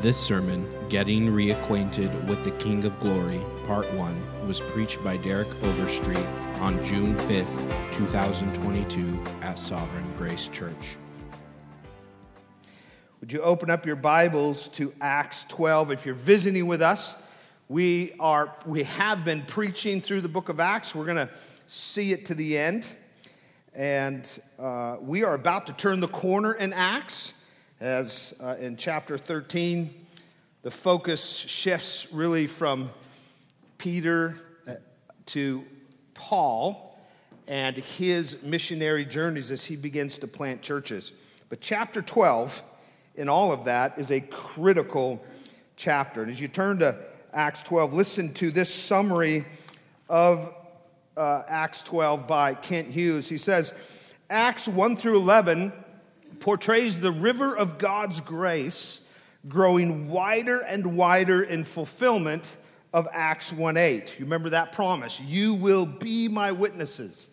This sermon, Getting Reacquainted with the King of Glory, Part 1, was preached by Derek Overstreet on June 5th, 2022, at Sovereign Grace Church. Would you open up your Bibles to Acts 12 if you're visiting with us? We are we have been preaching through the book of Acts. We're going to see it to the end. And uh, we are about to turn the corner in Acts as uh, in chapter 13, the focus shifts really from Peter uh, to Paul and his missionary journeys as he begins to plant churches. But chapter 12, in all of that, is a critical chapter. And as you turn to Acts 12, listen to this summary of uh, Acts 12 by Kent Hughes. He says, Acts 1 through 11 portrays the river of God's grace growing wider and wider in fulfillment of Acts 1:8. You remember that promise? You will be my witnesses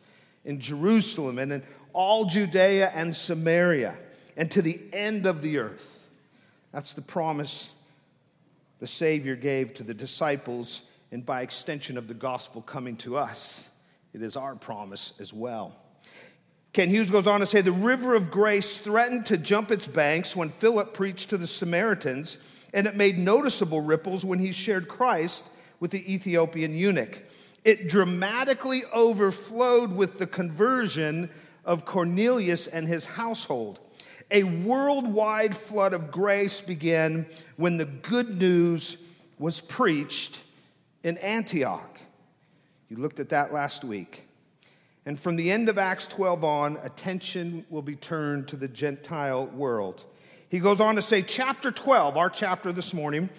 in Jerusalem and in all Judea and Samaria and to the end of the earth. That's the promise the Savior gave to the disciples and by extension of the gospel coming to us. It is our promise as well. Kent Hughes goes on to say the river of grace threatened to jump its banks when Philip preached to the Samaritans, and it made noticeable ripples when he shared Christ with the Ethiopian eunuch. It dramatically overflowed with the conversion of Cornelius and his household. A worldwide flood of grace began when the good news was preached in Antioch. You looked at that last week. And from the end of Acts 12 on, attention will be turned to the Gentile world. He goes on to say, chapter 12, our chapter this morning,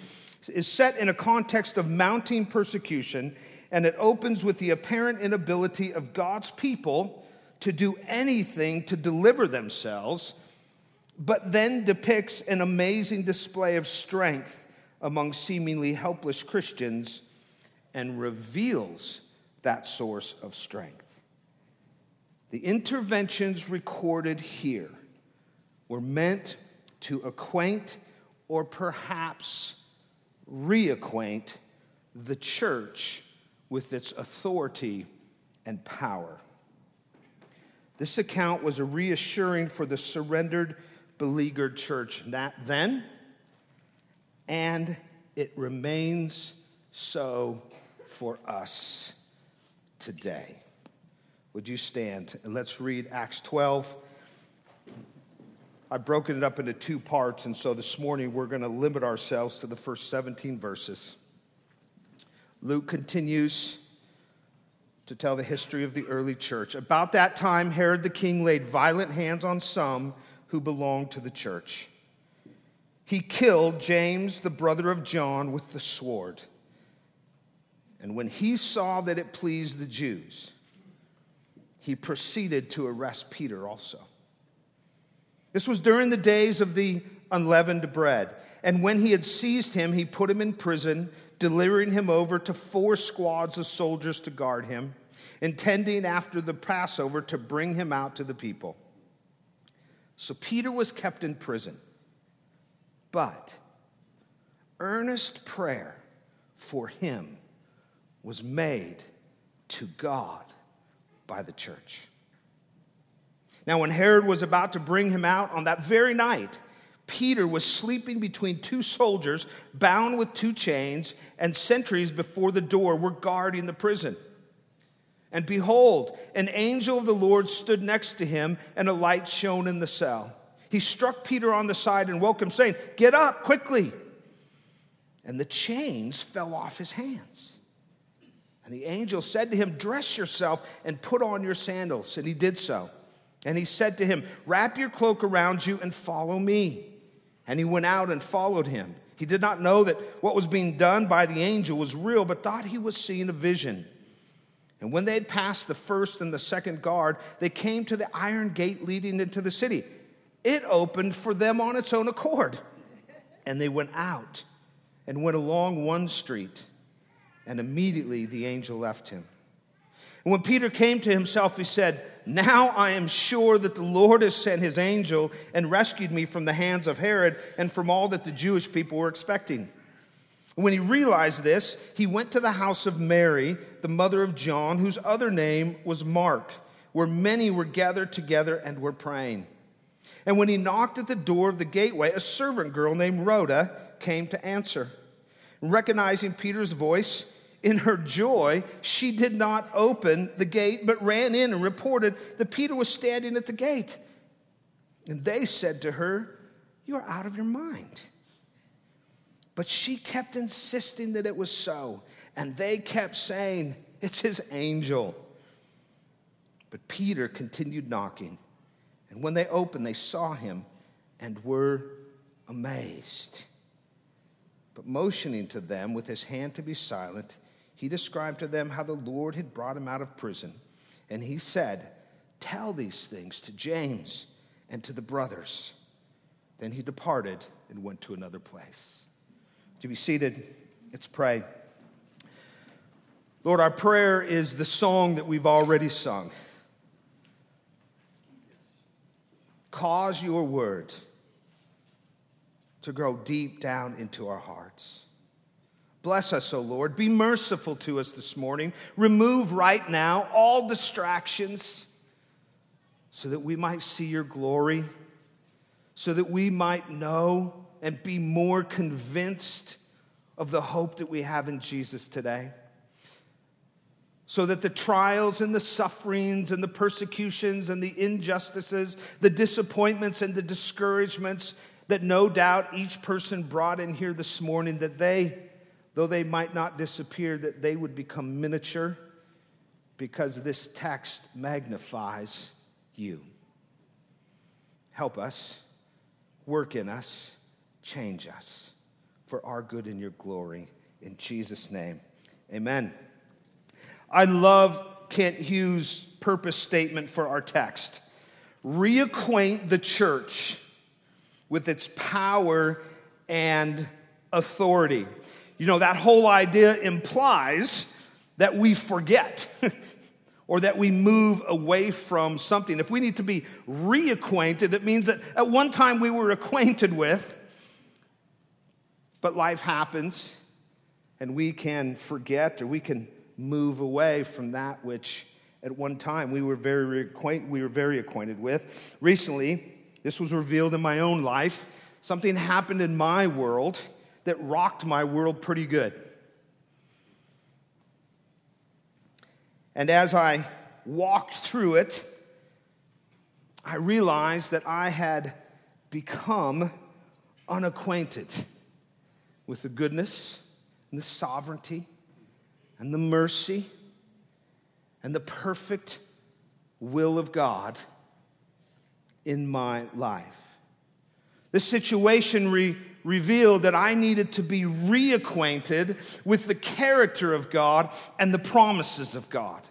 is set in a context of mounting persecution, and it opens with the apparent inability of God's people to do anything to deliver themselves, but then depicts an amazing display of strength among seemingly helpless Christians and reveals that source of strength. The interventions recorded here were meant to acquaint or perhaps reacquaint the church with its authority and power. This account was a reassuring for the surrendered, beleaguered church then, and it remains so for us today. Would you stand and let's read Acts 12? I've broken it up into two parts, and so this morning we're going to limit ourselves to the first 17 verses. Luke continues to tell the history of the early church. About that time, Herod the king laid violent hands on some who belonged to the church. He killed James, the brother of John, with the sword. And when he saw that it pleased the Jews, he proceeded to arrest Peter also. This was during the days of the unleavened bread. And when he had seized him, he put him in prison, delivering him over to four squads of soldiers to guard him, intending after the Passover to bring him out to the people. So Peter was kept in prison. But earnest prayer for him was made to God by the church. Now, when Herod was about to bring him out on that very night, Peter was sleeping between two soldiers, bound with two chains, and sentries before the door were guarding the prison. And behold, an angel of the Lord stood next to him, and a light shone in the cell. He struck Peter on the side and woke him, saying, Get up quickly. And the chains fell off his hands. And the angel said to him, Dress yourself and put on your sandals. And he did so. And he said to him, Wrap your cloak around you and follow me. And he went out and followed him. He did not know that what was being done by the angel was real, but thought he was seeing a vision. And when they had passed the first and the second guard, they came to the iron gate leading into the city. It opened for them on its own accord. And they went out and went along one street and immediately the angel left him. And when Peter came to himself, he said, Now I am sure that the Lord has sent his angel and rescued me from the hands of Herod and from all that the Jewish people were expecting. When he realized this, he went to the house of Mary, the mother of John, whose other name was Mark, where many were gathered together and were praying. And when he knocked at the door of the gateway, a servant girl named Rhoda came to answer. Recognizing Peter's voice, in her joy, she did not open the gate, but ran in and reported that Peter was standing at the gate. And they said to her, You are out of your mind. But she kept insisting that it was so. And they kept saying, It's his angel. But Peter continued knocking. And when they opened, they saw him and were amazed. But motioning to them with his hand to be silent, he described to them how the Lord had brought him out of prison. And he said, Tell these things to James and to the brothers. Then he departed and went to another place. To be seated, let's pray. Lord, our prayer is the song that we've already sung. Cause your word to grow deep down into our hearts. Bless us, O Lord. Be merciful to us this morning. Remove right now all distractions so that we might see your glory, so that we might know and be more convinced of the hope that we have in Jesus today. So that the trials and the sufferings and the persecutions and the injustices, the disappointments and the discouragements that no doubt each person brought in here this morning, that they though they might not disappear, that they would become miniature because this text magnifies you. Help us, work in us, change us for our good and your glory. In Jesus' name, amen. I love Kent Hughes' purpose statement for our text reacquaint the church with its power and authority. You know, that whole idea implies that we forget or that we move away from something. If we need to be reacquainted, it means that at one time we were acquainted with, but life happens and we can forget or we can move away from that which at one time we were very acquainted, we were very acquainted with. Recently, this was revealed in my own life. Something happened in my world that rocked my world pretty good. And as I walked through it, I realized that I had become unacquainted with the goodness and the sovereignty and the mercy and the perfect will of God in my life. This situation re- revealed that I needed to be reacquainted with the character of God and the promises of God.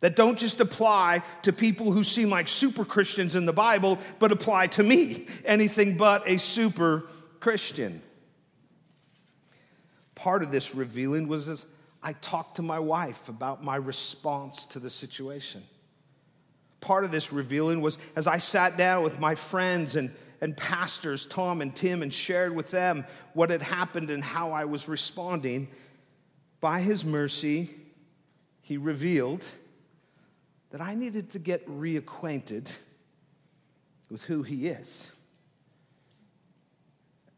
That don't just apply to people who seem like super Christians in the Bible, but apply to me, anything but a super Christian. Part of this revealing was as I talked to my wife about my response to the situation. Part of this revealing was as I sat down with my friends and and pastors, Tom and Tim, and shared with them what had happened and how I was responding. By his mercy, he revealed that I needed to get reacquainted with who he is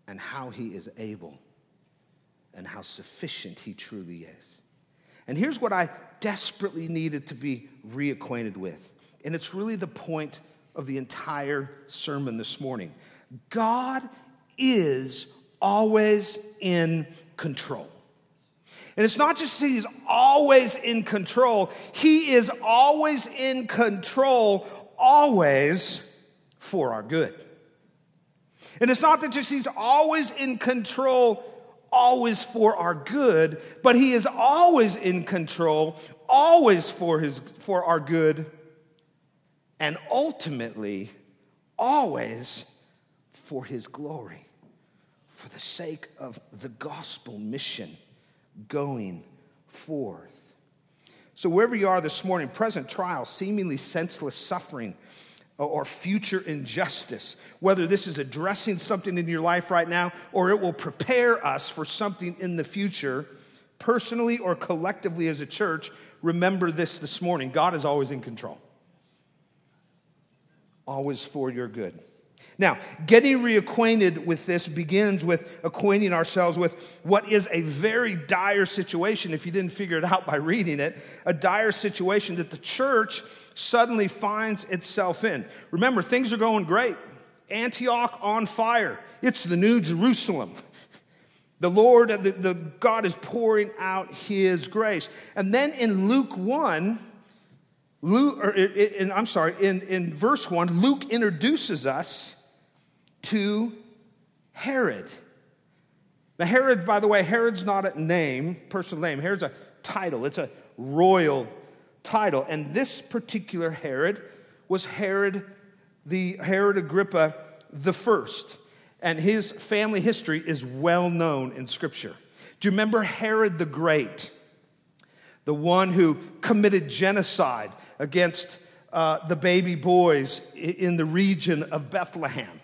and how he is able and how sufficient he truly is. And here's what I desperately needed to be reacquainted with. And it's really the point of the entire sermon this morning. God is always in control. And it's not just that he's always in control, he is always in control, always for our good. And it's not that just he's always in control, always for our good, but he is always in control, always for, his, for our good and ultimately, always for his glory, for the sake of the gospel mission going forth. So, wherever you are this morning, present trial, seemingly senseless suffering, uh, or future injustice, whether this is addressing something in your life right now or it will prepare us for something in the future, personally or collectively as a church, remember this this morning God is always in control, always for your good. Now, getting reacquainted with this begins with acquainting ourselves with what is a very dire situation, if you didn't figure it out by reading it, a dire situation that the church suddenly finds itself in. Remember, things are going great. Antioch on fire. It's the new Jerusalem. The Lord, the, the God is pouring out his grace. And then in Luke 1, Luke, or in, I'm sorry, in, in verse 1, Luke introduces us to Herod. Now, Herod, by the way, Herod's not a name, personal name. Herod's a title, it's a royal title. And this particular Herod was Herod, the Herod Agrippa the first. And his family history is well known in Scripture. Do you remember Herod the Great? The one who committed genocide against uh, the baby boys in the region of Bethlehem.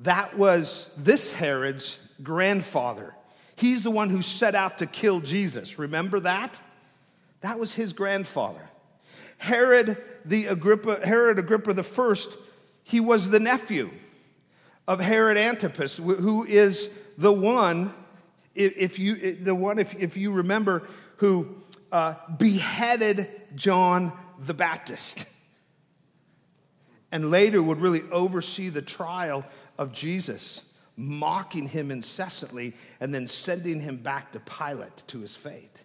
That was this Herod's grandfather. He's the one who set out to kill Jesus. Remember that? That was his grandfather. Herod the Agrippa, Herod Agrippa the first, he was the nephew of Herod Antipas, who is the one, if you, the one, if, if you remember, who uh, beheaded John the Baptist and later would really oversee the trial of Jesus, mocking him incessantly and then sending him back to Pilate to his fate.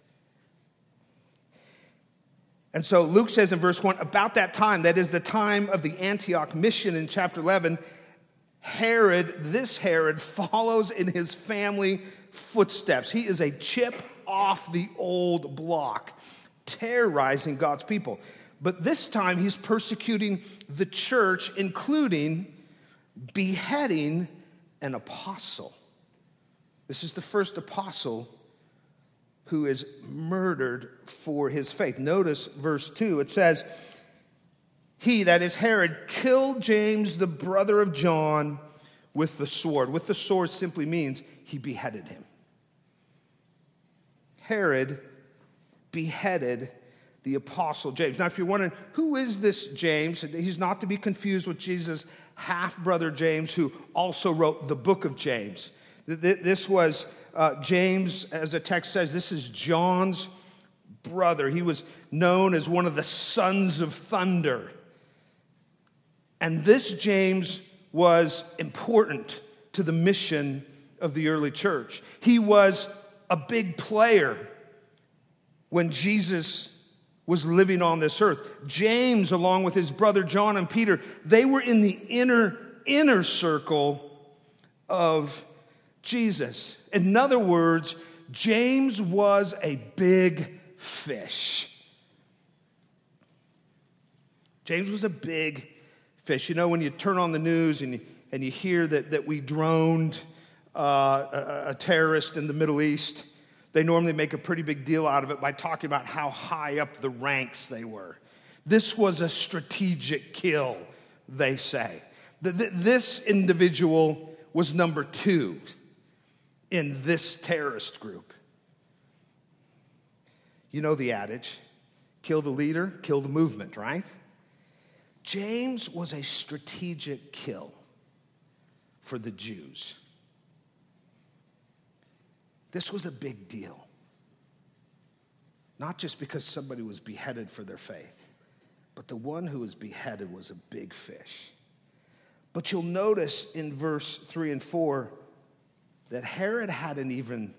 And so Luke says in verse 1 about that time, that is the time of the Antioch mission in chapter 11, Herod, this Herod, follows in his family footsteps. He is a chip off the old block, terrorizing God's people. But this time he's persecuting the church, including beheading an apostle. This is the first apostle who is murdered for his faith. Notice verse 2. It says, He, that is Herod, killed James, the brother of John, with the sword. With the sword simply means he beheaded him. Herod beheaded the apostle James. Now, if you're wondering, who is this James? He's not to be confused with Jesus' half brother James, who also wrote the book of James. This was uh, James, as the text says, this is John's brother. He was known as one of the sons of thunder. And this James was important to the mission of the early church. He was a big player when Jesus was living on this earth. James, along with his brother John and Peter, they were in the inner, inner circle of Jesus. In other words, James was a big fish. James was a big fish. You know, when you turn on the news and you, and you hear that, that we droned uh, a, a terrorist in the Middle East, they normally make a pretty big deal out of it by talking about how high up the ranks they were. This was a strategic kill, they say. This individual was number two in this terrorist group. You know the adage kill the leader, kill the movement, right? James was a strategic kill for the Jews. This was a big deal. Not just because somebody was beheaded for their faith, but the one who was beheaded was a big fish. But you'll notice in verse 3 and 4 that Herod had an even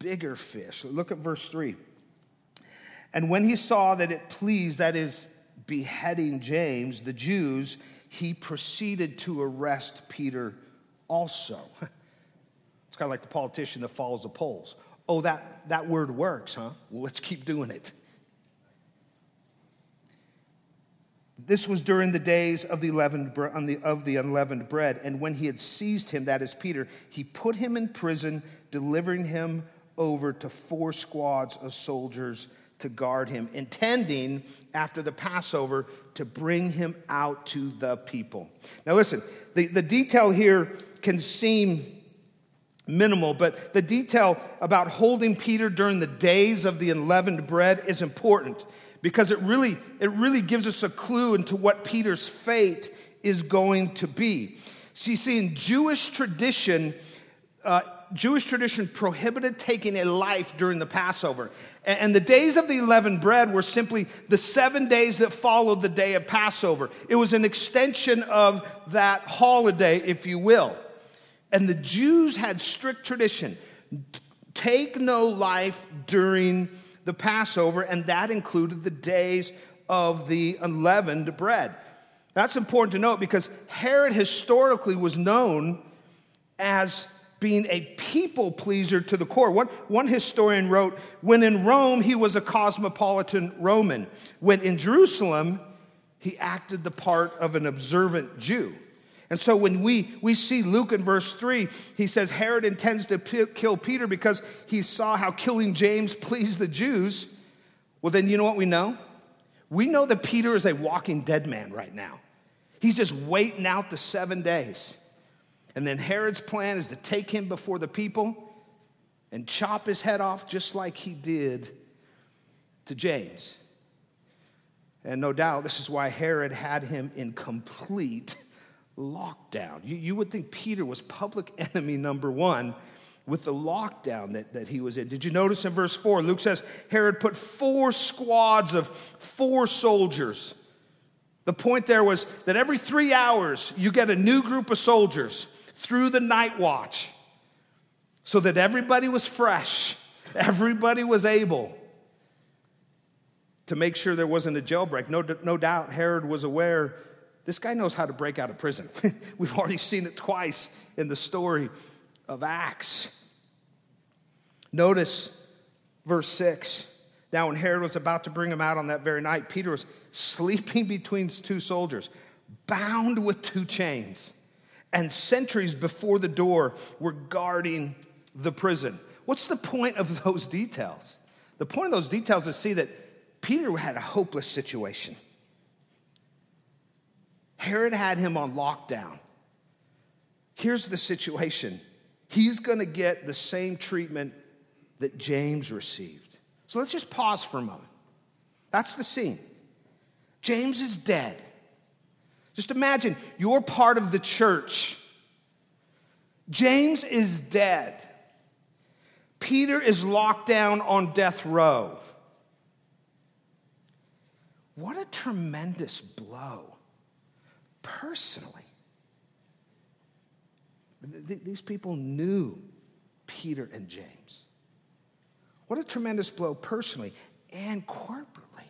bigger fish. Look at verse 3. And when he saw that it pleased, that is, beheading James, the Jews, he proceeded to arrest Peter also. It's kind of like the politician that follows the polls. Oh, that, that word works, huh? Well, let's keep doing it. This was during the days of the, leavened, of the unleavened bread. And when he had seized him, that is Peter, he put him in prison, delivering him over to four squads of soldiers to guard him, intending after the Passover to bring him out to the people. Now, listen, the, the detail here can seem minimal, but the detail about holding Peter during the days of the unleavened bread is important because it really, it really gives us a clue into what Peter's fate is going to be. See, see, in Jewish tradition, uh, Jewish tradition prohibited taking a life during the Passover. And the days of the unleavened bread were simply the seven days that followed the day of Passover. It was an extension of that holiday, if you will. And the Jews had strict tradition take no life during the Passover, and that included the days of the unleavened bread. That's important to note because Herod historically was known as being a people pleaser to the core. One, one historian wrote, when in Rome, he was a cosmopolitan Roman. When in Jerusalem, he acted the part of an observant Jew. And so when we, we see Luke in verse 3, he says Herod intends to p- kill Peter because he saw how killing James pleased the Jews. Well, then you know what we know? We know that Peter is a walking dead man right now. He's just waiting out the seven days. And then Herod's plan is to take him before the people and chop his head off just like he did to James. And no doubt, this is why Herod had him in complete lockdown. You, you would think Peter was public enemy number one with the lockdown that, that he was in. Did you notice in verse 4? Luke says Herod put four squads of four soldiers. The point there was that every three hours you get a new group of soldiers through the night watch so that everybody was fresh, everybody was able to make sure there wasn't a jailbreak. No, no doubt Herod was aware this guy knows how to break out of prison. We've already seen it twice in the story of Acts. Notice verse 6. Now, when Herod was about to bring him out on that very night, Peter was sleeping between two soldiers, bound with two chains and sentries before the door were guarding the prison. What's the point of those details? The point of those details is to see that Peter had a hopeless situation. Herod had him on lockdown. Here's the situation he's going to get the same treatment that James received. So let's just pause for a moment. That's the scene. James is dead. Just imagine you're part of the church. James is dead. Peter is locked down on death row. What a tremendous blow, personally. These people knew Peter and James. What a tremendous blow, personally and corporately.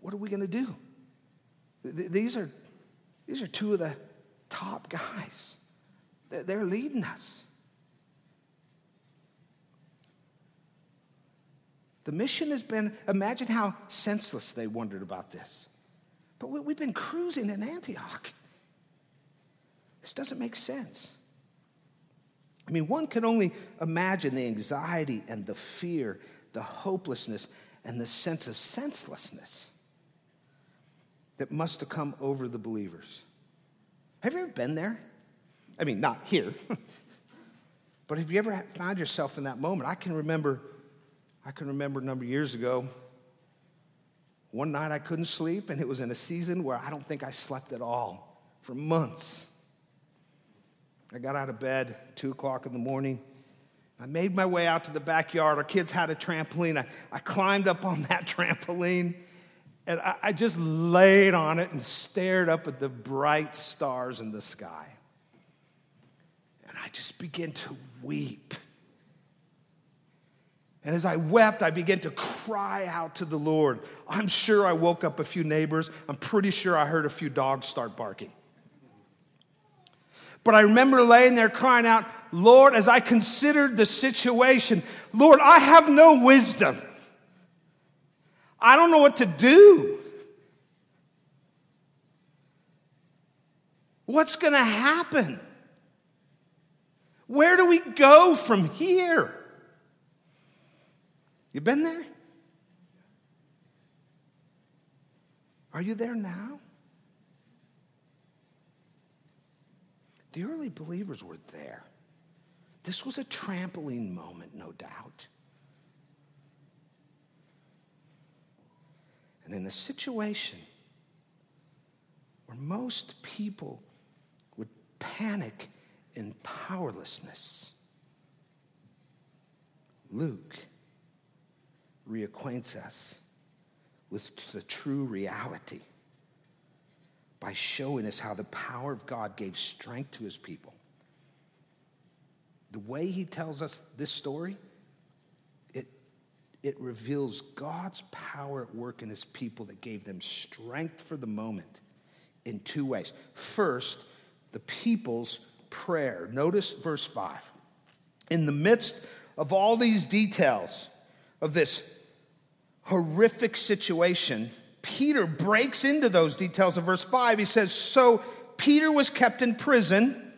What are we going to do? These are these are two of the top guys. They're leading us. The mission has been, imagine how senseless they wondered about this. But we've been cruising in Antioch. This doesn't make sense. I mean, one can only imagine the anxiety and the fear, the hopelessness, and the sense of senselessness that must have come over the believers. Have you ever been there? I mean, not here, but have you ever found yourself in that moment? I can remember, I can remember a number of years ago. One night I couldn't sleep, and it was in a season where I don't think I slept at all for months. I got out of bed two o'clock in the morning. I made my way out to the backyard. Our kids had a trampoline. I, I climbed up on that trampoline and I, I just laid on it and stared up at the bright stars in the sky. And I just began to weep. And as I wept, I began to cry out to the Lord. I'm sure I woke up a few neighbors. I'm pretty sure I heard a few dogs start barking. But I remember laying there crying out, Lord, as I considered the situation, Lord, I have no wisdom. I don't know what to do. What's going to happen? Where do we go from here? You been there? Are you there now? The early believers were there. This was a trampoline moment, no doubt. And in a situation where most people would panic in powerlessness, Luke reacquaints us with the true reality by showing us how the power of God gave strength to his people. The way he tells us this story, it, it reveals God's power at work in his people that gave them strength for the moment in two ways. First, the people's prayer. Notice verse 5. In the midst of all these details of this horrific situation, Peter breaks into those details of verse 5. He says, So Peter was kept in prison,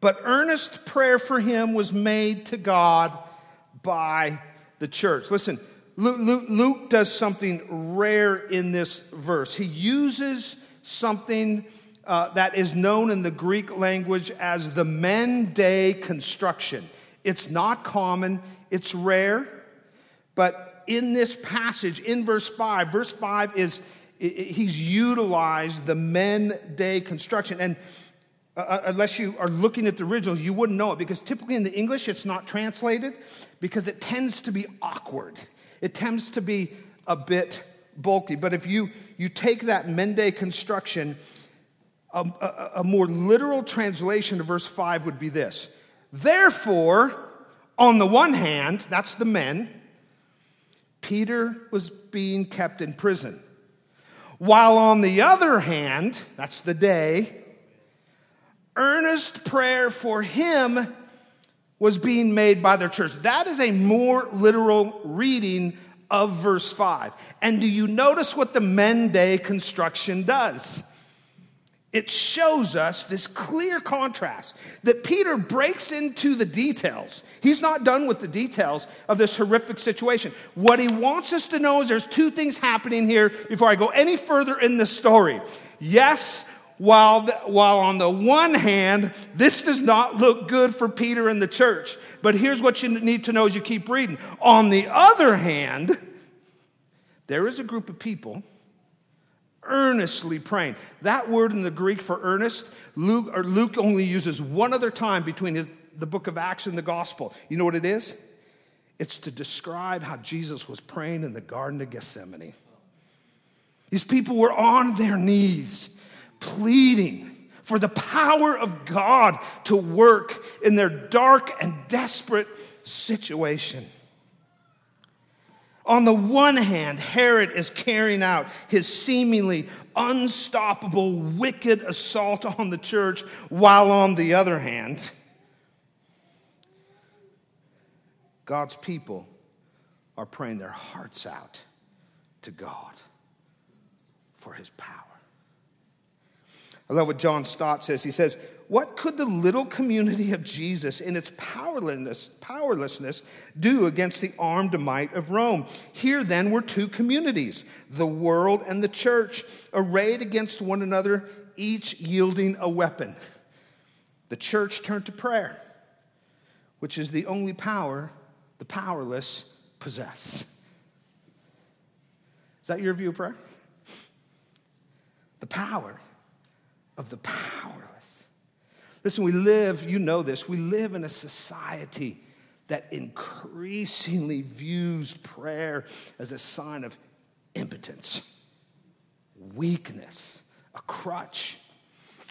but earnest prayer for him was made to God by the church. Listen, Luke, Luke, Luke does something rare in this verse. He uses something uh, that is known in the Greek language as the men-de construction. It's not common, it's rare, but in this passage, in verse 5, verse 5 is he's utilized the men day construction. And uh, uh, unless you are looking at the originals, you wouldn't know it because typically in the English it's not translated because it tends to be awkward. It tends to be a bit bulky. But if you, you take that men-de construction, a, a, a more literal translation of verse 5 would be this Therefore, on the one hand, that's the men, Peter was being kept in prison. While on the other hand, that's the de, earnest prayer for him was being made by their church. That is a more literal reading of verse 5. And do you notice what the men-de construction does? It shows us this clear contrast that Peter breaks into the details. He's not done with the details of this horrific situation. What he wants us to know is there's two things happening here before I go any further in the story. Yes, while, the, while on the one hand, this does not look good for Peter and the church. But here's what you need to know as you keep reading. On the other hand, there is a group of people earnestly praying. That word in the Greek for earnest, Luke, or Luke only uses one other time between his, the book of Acts and the gospel. You know what it is? It's to describe how Jesus was praying in the Garden of Gethsemane. These people were on their knees, pleading for the power of God to work in their dark and desperate situation. On the one hand, Herod is carrying out his seemingly unstoppable, wicked assault on the church, while on the other hand, God's people are praying their hearts out to God for his power. I love what John Stott says. He says, what could the little community of Jesus in its powerlessness, powerlessness do against the armed might of Rome? Here then were two communities, the world and the church, arrayed against one another, each yielding a weapon. The church turned to prayer, which is the only power the powerless possess. Is that your view of prayer? The power of the power Listen, we live, you know this, we live in a society that increasingly views prayer as a sign of impotence, weakness, a crutch.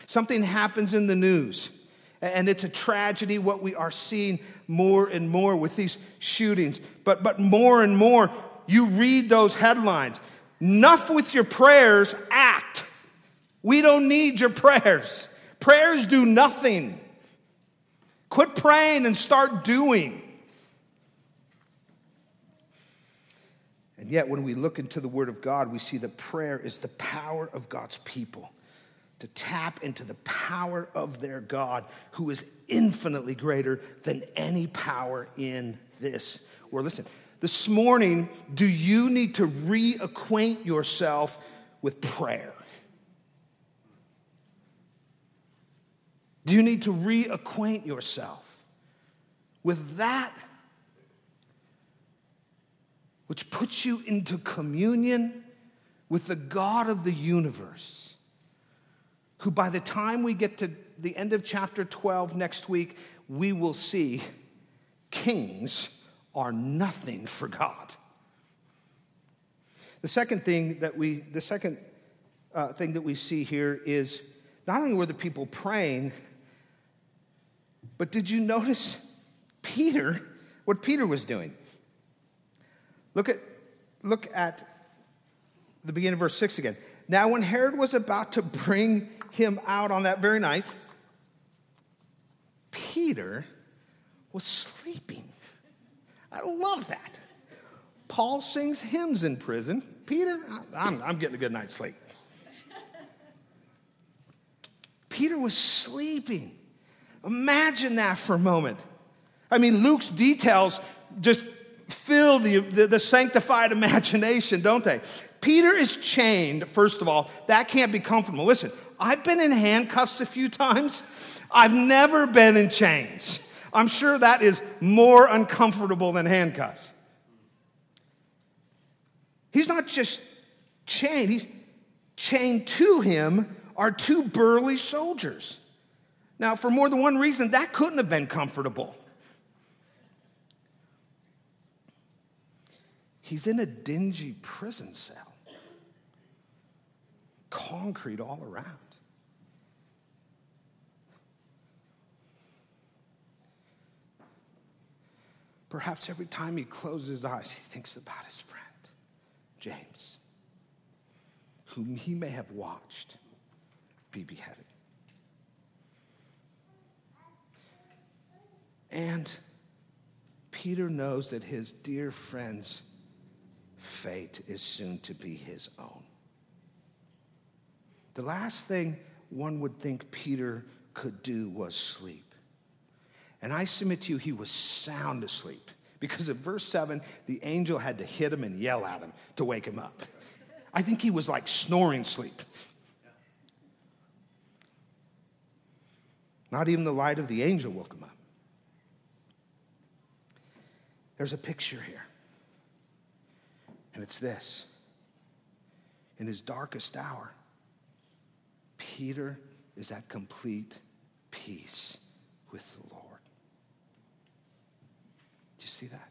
Something happens in the news, and it's a tragedy what we are seeing more and more with these shootings. But, but more and more, you read those headlines. Enough with your prayers, act. We don't need your prayers. Prayers do nothing. Quit praying and start doing. And yet, when we look into the Word of God, we see that prayer is the power of God's people to tap into the power of their God, who is infinitely greater than any power in this world. Listen, this morning, do you need to reacquaint yourself with prayer? Do you need to reacquaint yourself with that which puts you into communion with the God of the universe, who by the time we get to the end of chapter 12 next week, we will see kings are nothing for God. The second thing that we, the second uh, thing that we see here is not only were the people praying, but did you notice Peter, what Peter was doing? Look at, look at the beginning of verse 6 again. Now, when Herod was about to bring him out on that very night, Peter was sleeping. I love that. Paul sings hymns in prison. Peter, I'm, I'm getting a good night's sleep. Peter was sleeping. Imagine that for a moment. I mean, Luke's details just fill the, the, the, sanctified imagination, don't they? Peter is chained, first of all. That can't be comfortable. Listen, I've been in handcuffs a few times, I've never been in chains. I'm sure that is more uncomfortable than handcuffs. He's not just chained, he's chained to him are two burly soldiers. Now, for more than one reason, that couldn't have been comfortable. He's in a dingy prison cell, concrete all around. Perhaps every time he closes his eyes, he thinks about his friend, James, whom he may have watched be beheaded. And Peter knows that his dear friend's fate is soon to be his own. The last thing one would think Peter could do was sleep. And I submit to you, he was sound asleep. Because in verse 7, the angel had to hit him and yell at him to wake him up. I think he was like snoring sleep. Not even the light of the angel woke him up. There's a picture here, and it's this. In his darkest hour, Peter is at complete peace with the Lord. Do you see that?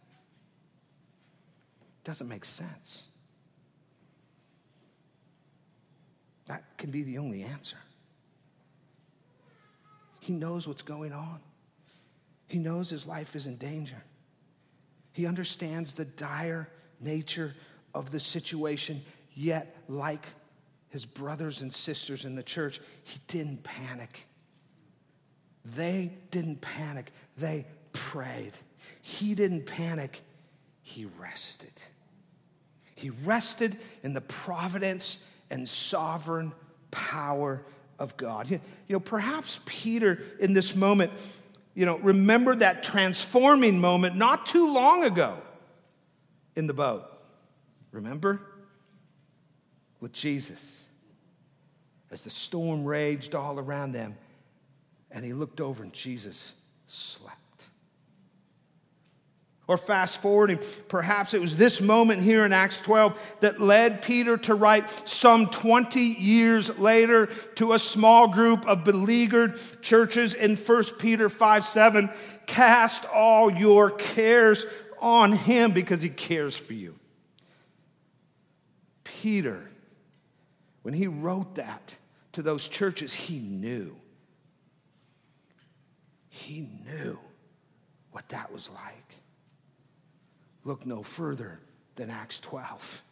It Doesn't make sense. That can be the only answer. He knows what's going on. He knows his life is in danger. He understands the dire nature of the situation, yet, like his brothers and sisters in the church, he didn't panic. They didn't panic, they prayed. He didn't panic, he rested. He rested in the providence and sovereign power of God. You know, perhaps Peter in this moment, you know, remembered that transforming moment not too long ago in the boat. Remember? With Jesus. As the storm raged all around them, and he looked over and Jesus slept. Or fast forwarding, perhaps it was this moment here in Acts 12 that led Peter to write some 20 years later to a small group of beleaguered churches in 1 Peter 5 7 cast all your cares on him because he cares for you. Peter, when he wrote that to those churches, he knew. He knew what that was like look no further than Acts 12.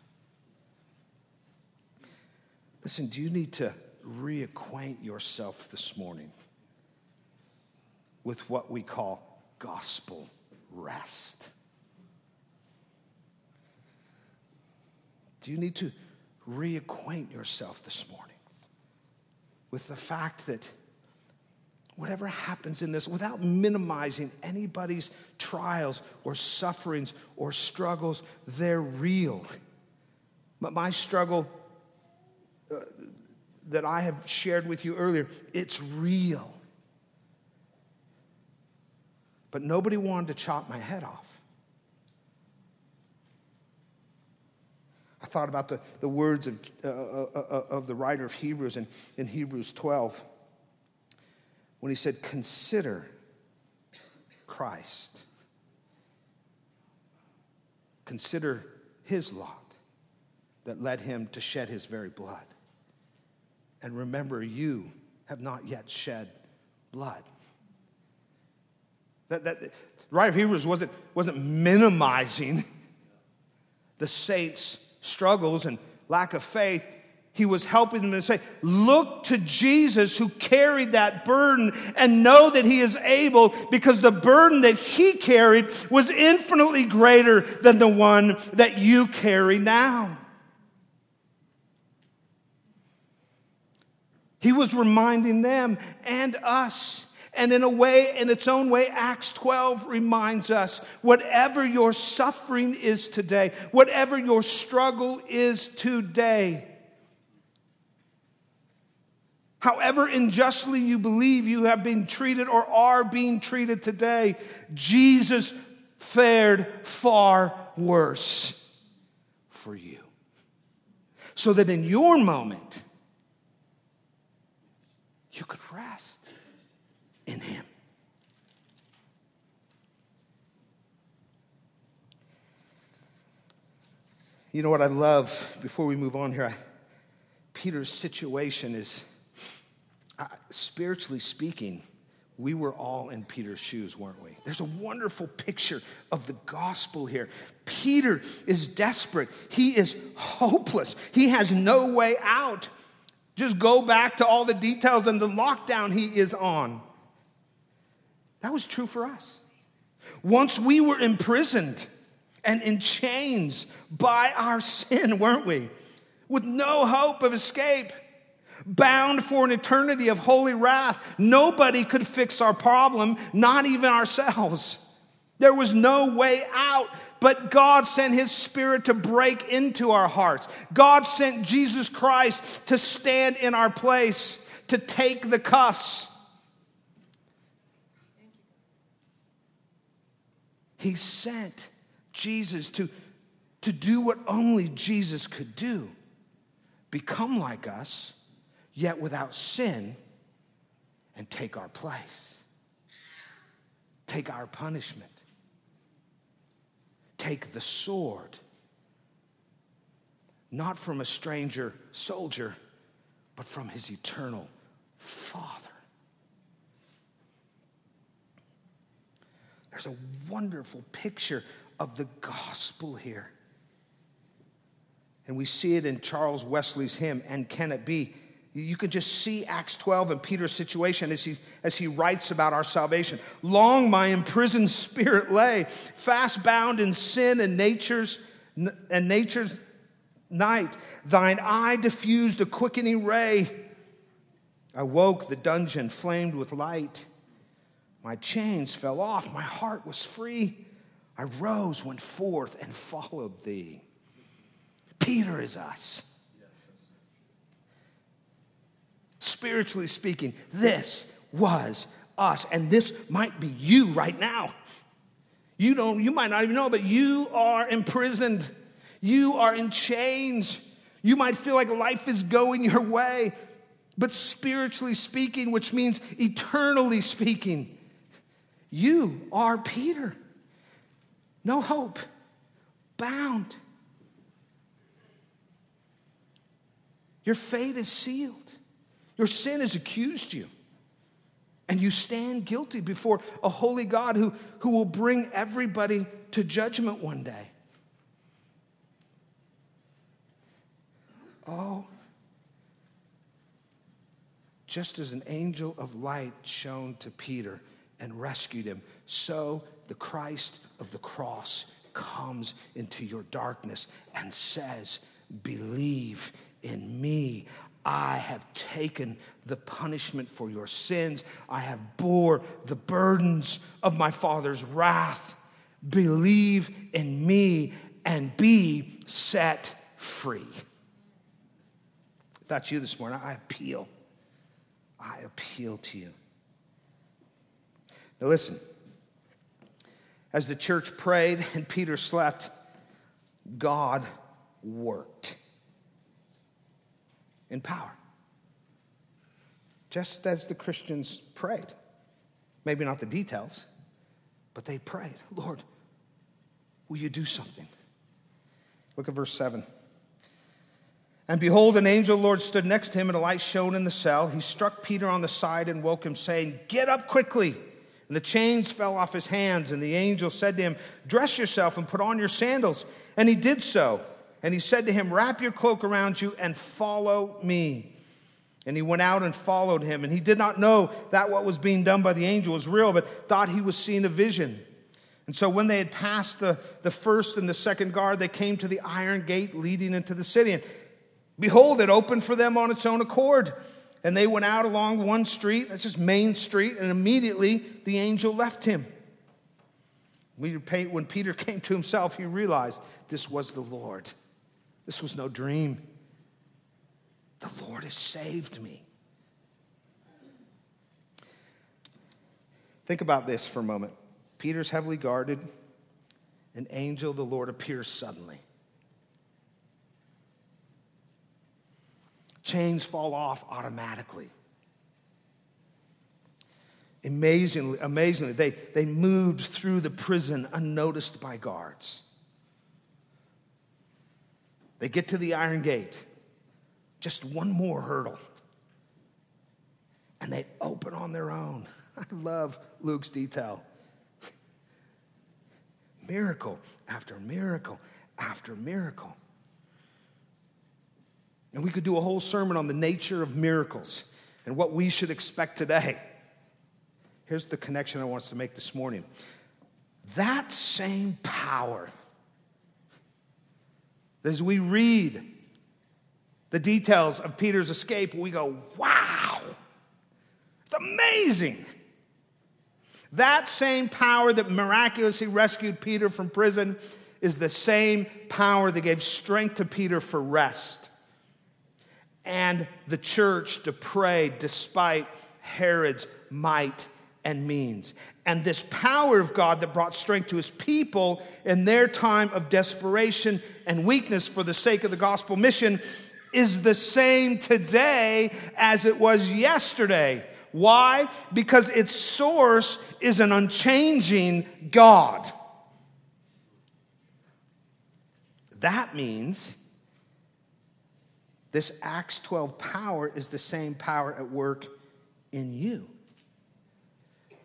Listen, do you need to reacquaint yourself this morning with what we call gospel rest? Do you need to reacquaint yourself this morning with the fact that whatever happens in this without minimizing anybody's trials or sufferings or struggles, they're real. But my struggle uh, that I have shared with you earlier, it's real. But nobody wanted to chop my head off. I thought about the, the words of, uh, uh, uh, of the writer of Hebrews in, in Hebrews 12 when he said, Consider Christ. Consider his lot that led him to shed his very blood. And remember, you have not yet shed blood. That, that, the writer of Hebrews wasn't, wasn't minimizing the saints' struggles and lack of faith. He was helping them to say, Look to Jesus who carried that burden and know that he is able because the burden that he carried was infinitely greater than the one that you carry now. He was reminding them and us. And in a way, in its own way, Acts 12 reminds us whatever your suffering is today, whatever your struggle is today, however unjustly you believe you have been treated or are being treated today, Jesus fared far worse for you. So that in your moment, you could rest in Him. You know what I love before we move on here? I, Peter's situation is, spiritually speaking, we were all in Peter's shoes, weren't we? There's a wonderful picture of the gospel here. Peter is desperate, he is hopeless, he has no way out. Just go back to all the details and the lockdown he is on. That was true for us. Once we were imprisoned and in chains by our sin, weren't we? With no hope of escape, bound for an eternity of holy wrath. Nobody could fix our problem, not even ourselves. There was no way out. But God sent His Spirit to break into our hearts. God sent Jesus Christ to stand in our place, to take the cuffs. He sent Jesus to, to do what only Jesus could do become like us, yet without sin, and take our place, take our punishment take the sword, not from a stranger soldier, but from his eternal Father. There's a wonderful picture of the gospel here. And we see it in Charles Wesley's hymn, And Can It Be? You can just see Acts 12 and Peter's situation as he, as he writes about our salvation. Long my imprisoned spirit lay, fast bound in sin and nature's, and nature's night. Thine eye diffused a quickening ray. I woke, the dungeon flamed with light. My chains fell off, my heart was free. I rose, went forth, and followed thee. Peter is us. Spiritually speaking, this was us. And this might be you right now. You don't, you might not even know, but you are imprisoned. You are in chains. You might feel like life is going your way, but spiritually speaking, which means eternally speaking, you are Peter. No hope, bound. Your fate is sealed. Your sin has accused you. And you stand guilty before a holy God who, who will bring everybody to judgment one day. Oh, just as an angel of light shone to Peter and rescued him, so the Christ of the cross comes into your darkness and says, Believe in me. I have taken the punishment for your sins. I have bore the burdens of my Father's wrath. Believe in me and be set free. If that's you this morning, I appeal. I appeal to you. Now, listen. As the church prayed and Peter slept, God worked in power. Just as the Christians prayed. Maybe not the details, but they prayed, Lord, will you do something? Look at verse 7. And behold, an angel Lord stood next to him, and a light shone in the cell. He struck Peter on the side and woke him, saying, Get up quickly. And the chains fell off his hands, and the angel said to him, Dress yourself and put on your sandals. And he did so. And he said to him, Wrap your cloak around you and follow me. And he went out and followed him. And he did not know that what was being done by the angel was real, but thought he was seeing a vision. And so when they had passed the, the first and the second guard, they came to the iron gate leading into the city. And behold, it opened for them on its own accord. And they went out along one street, that's just Main Street, and immediately the angel left him. When Peter came to himself, he realized this was the Lord. This was no dream. The Lord has saved me. Think about this for a moment. Peter's heavily guarded. An angel of the Lord appears suddenly. Chains fall off automatically. Amazingly, amazingly they, they moved through the prison unnoticed by guards. They get to the iron gate, just one more hurdle, and they open on their own. I love Luke's detail. miracle after miracle after miracle. And we could do a whole sermon on the nature of miracles and what we should expect today. Here's the connection I want us to make this morning. That same power as we read the details of Peter's escape, we go, wow, it's amazing. That same power that miraculously rescued Peter from prison is the same power that gave strength to Peter for rest and the church to pray despite Herod's might and means. And this power of God that brought strength to his people in their time of desperation and weakness for the sake of the gospel mission is the same today as it was yesterday. Why? Because its source is an unchanging God. That means this Acts 12 power is the same power at work in you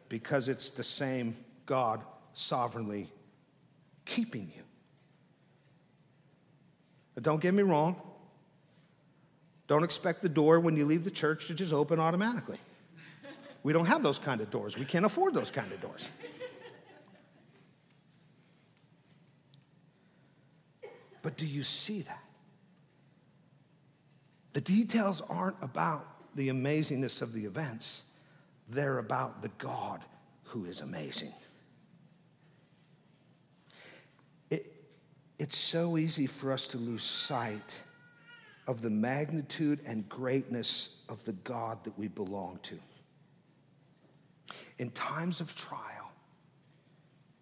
because it's the same God sovereignly keeping you. But don't get me wrong. Don't expect the door when you leave the church to just open automatically. We don't have those kind of doors. We can't afford those kind of doors. But do you see that? The details aren't about the amazingness of the events. They're about the God who is amazing. It, it's so easy for us to lose sight of the magnitude and greatness of the God that we belong to. In times of trial,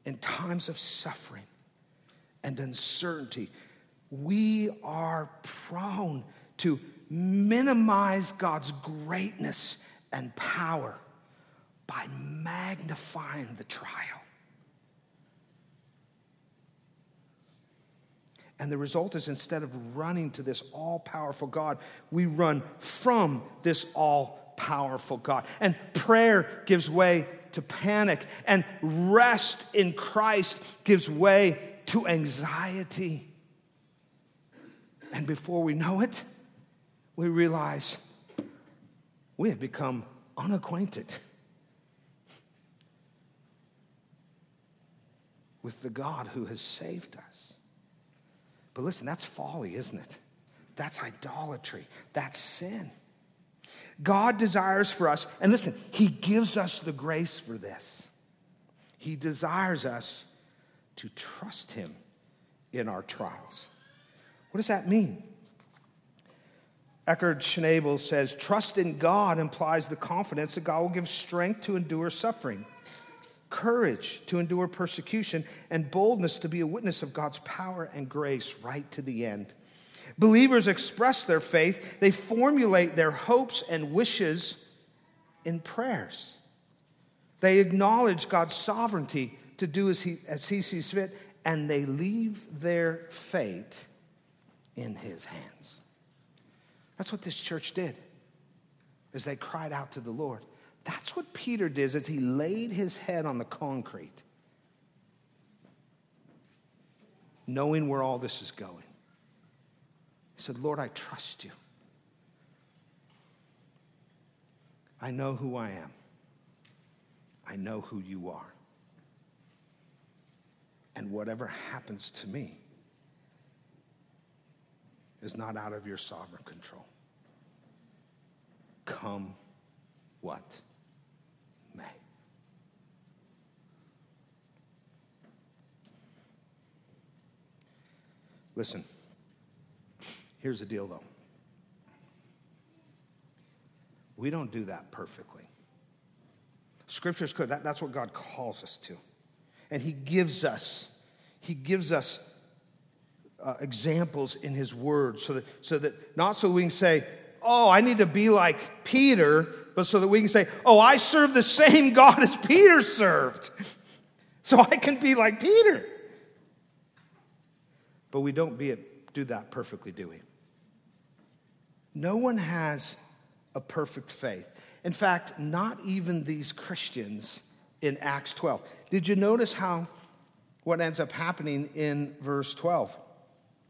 in times of suffering and uncertainty, we are prone to minimize God's greatness and power by magnifying the trial. And the result is instead of running to this all powerful God, we run from this all powerful God. And prayer gives way to panic, and rest in Christ gives way to anxiety. And before we know it, we realize we have become unacquainted with the God who has saved us. But listen, that's folly, isn't it? That's idolatry. That's sin. God desires for us, and listen, He gives us the grace for this. He desires us to trust Him in our trials. What does that mean? Eckhard Schnabel says, Trust in God implies the confidence that God will give strength to endure suffering, courage to endure persecution, and boldness to be a witness of God's power and grace right to the end. Believers express their faith, they formulate their hopes and wishes in prayers. They acknowledge God's sovereignty to do as he, as he sees fit, and they leave their fate in His hands. That's what this church did as they cried out to the Lord. That's what Peter did as he laid his head on the concrete, knowing where all this is going. He said, Lord, I trust you. I know who I am. I know who you are. And whatever happens to me is not out of your sovereign control. Come what may. Listen, here's the deal though. We don't do that perfectly. Scripture's good. That, that's what God calls us to. And He gives us, He gives us uh, examples in His Word so that, so that not so we can say, oh, I need to be like Peter, but so that we can say, oh, I serve the same God as Peter served. So I can be like Peter. But we don't do that perfectly, do we? No one has a perfect faith. In fact, not even these Christians in Acts 12. Did you notice how what ends up happening in verse 12?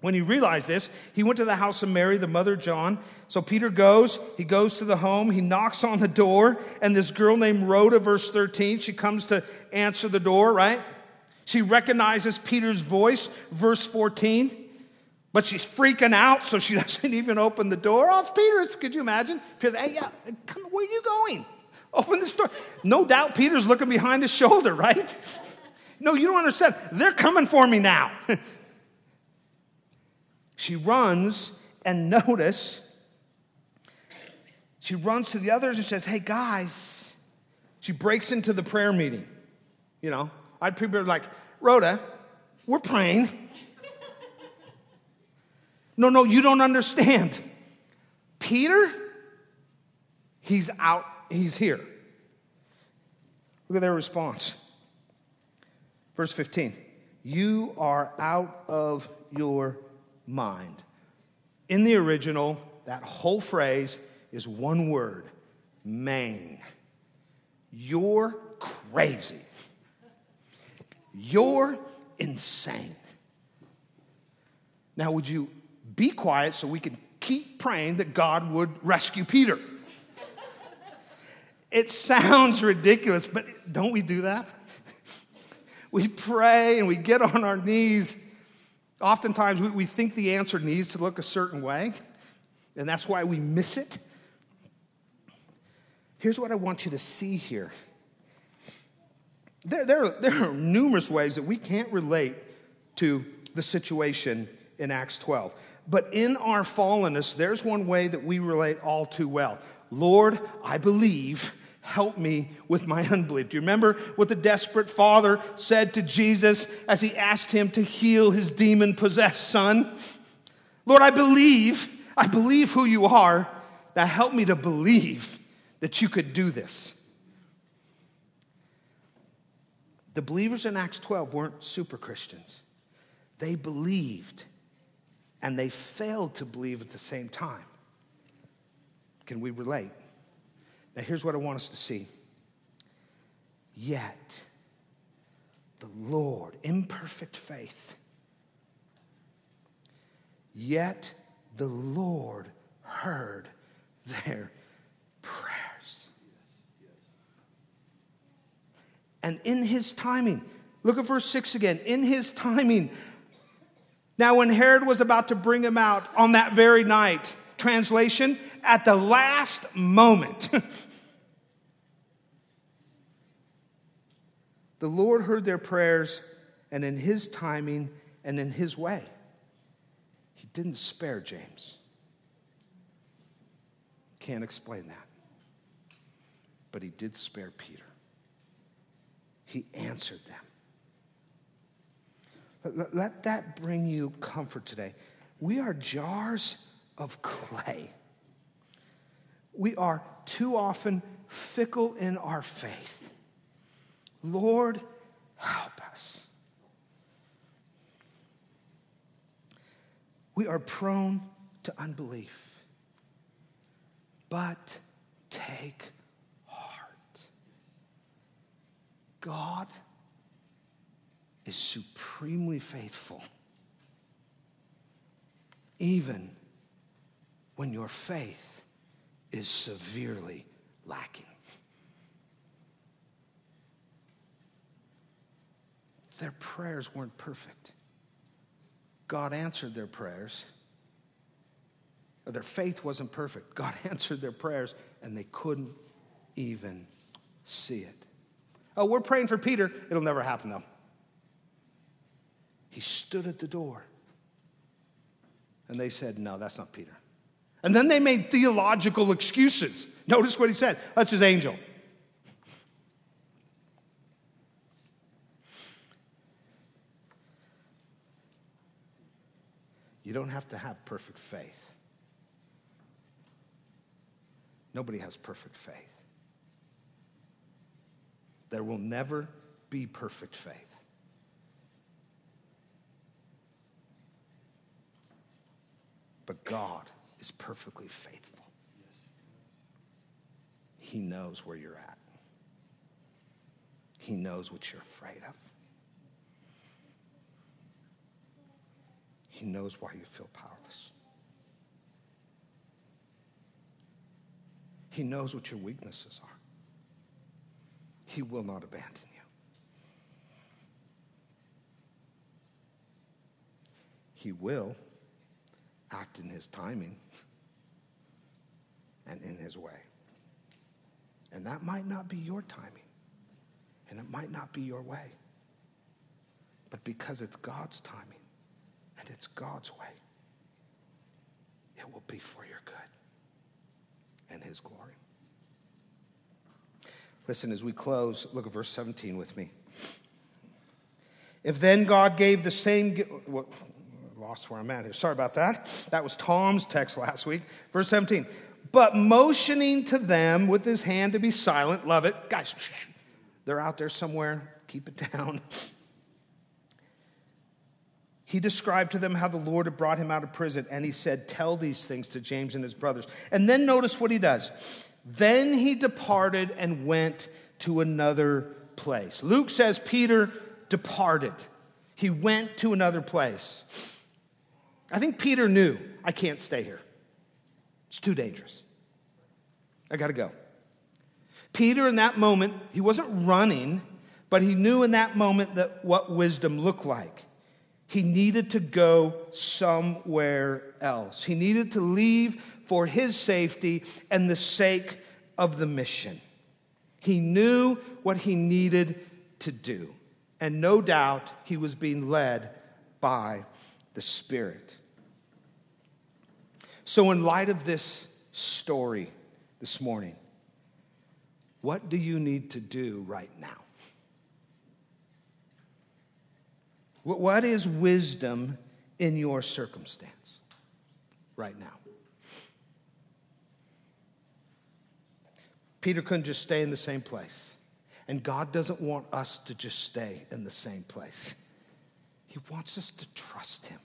When he realized this, he went to the house of Mary, the mother of John. So Peter goes, he goes to the home, he knocks on the door, and this girl named Rhoda, verse 13, she comes to answer the door, right? She recognizes Peter's voice, verse 14, but she's freaking out, so she doesn't even open the door. Oh, it's Peter. Could you imagine? Says, Hey, yeah, come, where are you going? Open this door. No doubt Peter's looking behind his shoulder, right? No, you don't understand. They're coming for me now. She runs and notice, she runs to the others and says, Hey guys, she breaks into the prayer meeting. You know, I'd people like, Rhoda, we're praying. no, no, you don't understand. Peter, he's out, he's here. Look at their response. Verse 15 You are out of your mind. In the original, that whole phrase is one word main. You're crazy. You're insane. Now, would you be quiet so we can keep praying that God would rescue Peter? it sounds ridiculous, but don't we do that? we pray and we get on our knees Oftentimes, we, we think the answer needs to look a certain way, and that's why we miss it. Here's what I want you to see here there, there, there are numerous ways that we can't relate to the situation in Acts 12. But in our fallenness, there's one way that we relate all too well. Lord, I believe Help me with my unbelief. Do you remember what the desperate father said to Jesus as he asked him to heal his demon possessed son? Lord, I believe, I believe who you are. Now help me to believe that you could do this. The believers in Acts 12 weren't super Christians. They believed and they failed to believe at the same time. Can we relate? Now, here's what I want us to see. Yet, the Lord, imperfect faith, yet the Lord heard their prayers. And in his timing, look at verse 6 again. In his timing, now when Herod was about to bring him out on that very night, translation, at the last moment. the Lord heard their prayers, and in his timing and in his way, he didn't spare James. Can't explain that. But he did spare Peter. He answered them. Let, let that bring you comfort today. We are jars of clay. We are too often fickle in our faith. Lord, help us. We are prone to unbelief. But take heart. God is supremely faithful, even when your faith is severely lacking. Their prayers weren't perfect. God answered their prayers. Or their faith wasn't perfect. God answered their prayers and they couldn't even see it. Oh, we're praying for Peter. It'll never happen though. He stood at the door. And they said, No, that's not Peter. And then they made theological excuses. Notice what he said that's his angel. You don't have to have perfect faith. Nobody has perfect faith. There will never be perfect faith. But God is perfectly faithful. He knows where you're at, He knows what you're afraid of. He knows why you feel powerless. He knows what your weaknesses are. He will not abandon you. He will act in His timing and in His way. And that might not be your timing, and it might not be your way. But because it's God's timing, and it's God's way, it will be for your good and His glory. Listen, as we close, look at verse 17 with me. If then God gave the same, what, lost where I'm at here. Sorry about that. That was Tom's text last week. Verse 17. But motioning to them with his hand to be silent, love it. Guys, they're out there somewhere. Keep it down he described to them how the Lord had brought him out of prison, and he said, Tell these things to James and his brothers. And then notice what he does. Then he departed and went to another place. Luke says Peter departed, he went to another place. I think Peter knew, I can't stay here. It's too dangerous. I got to go. Peter, in that moment, he wasn't running, but he knew in that moment that what wisdom looked like. He needed to go somewhere else. He needed to leave for his safety and the sake of the mission. He knew what he needed to do. And no doubt he was being led by the Spirit. So, in light of this story this morning, what do you need to do right now? What is wisdom in your circumstance right now? Peter couldn't just stay in the same place. And God doesn't want us to just stay in the same place. He wants us to trust Him.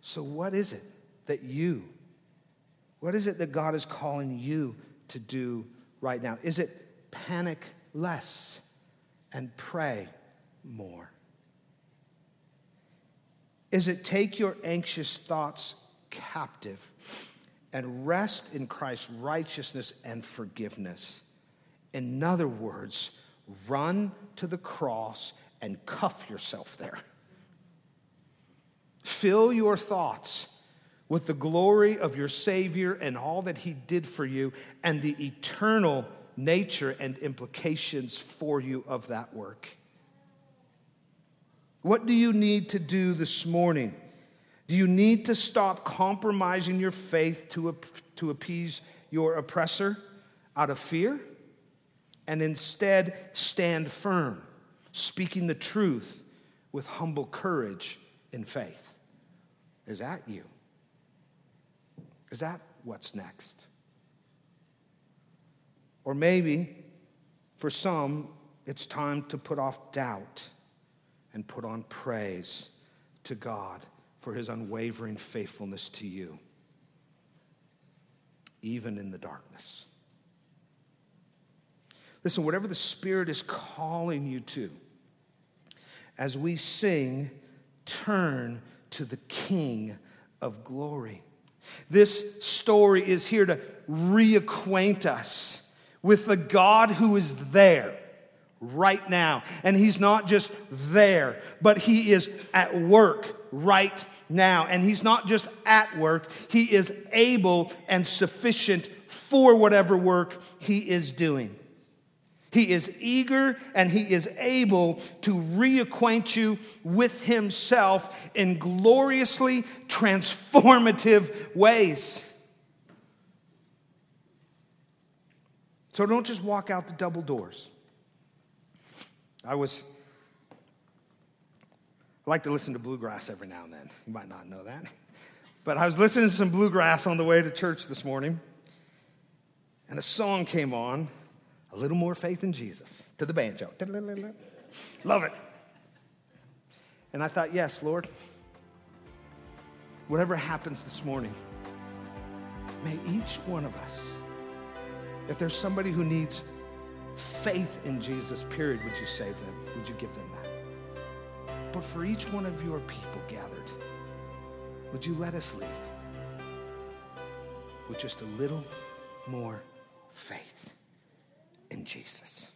So, what is it that you, what is it that God is calling you to do right now? Is it panic less and pray more? Is it take your anxious thoughts captive and rest in Christ's righteousness and forgiveness. In other words, run to the cross and cuff yourself there. Fill your thoughts with the glory of your Savior and all that He did for you and the eternal nature and implications for you of that work. What do you need to do this morning? Do you need to stop compromising your faith to, to appease your oppressor out of fear? And instead stand firm, speaking the truth with humble courage in faith. Is that you? Is that what's next? Or maybe for some, it's time to put off doubt and put on praise to God for his unwavering faithfulness to you, even in the darkness. Listen, whatever the Spirit is calling you to, as we sing, turn to the King of glory. This story is here to reacquaint us with the God who is there right now. And He's not just there, but He is at work right now. And He's not just at work, He is able and sufficient for whatever work He is doing. He is eager and he is able to reacquaint you with himself in gloriously transformative ways. So don't just walk out the double doors. I was, I like to listen to bluegrass every now and then. You might not know that. But I was listening to some bluegrass on the way to church this morning, and a song came on a little more faith in Jesus to the banjo. Love it. And I thought, yes, Lord, whatever happens this morning, may each one of us, if there's somebody who needs faith in Jesus, period, would you save them? Would you give them that? But for each one of your people gathered, would you let us leave with just a little more faith? in Jesus.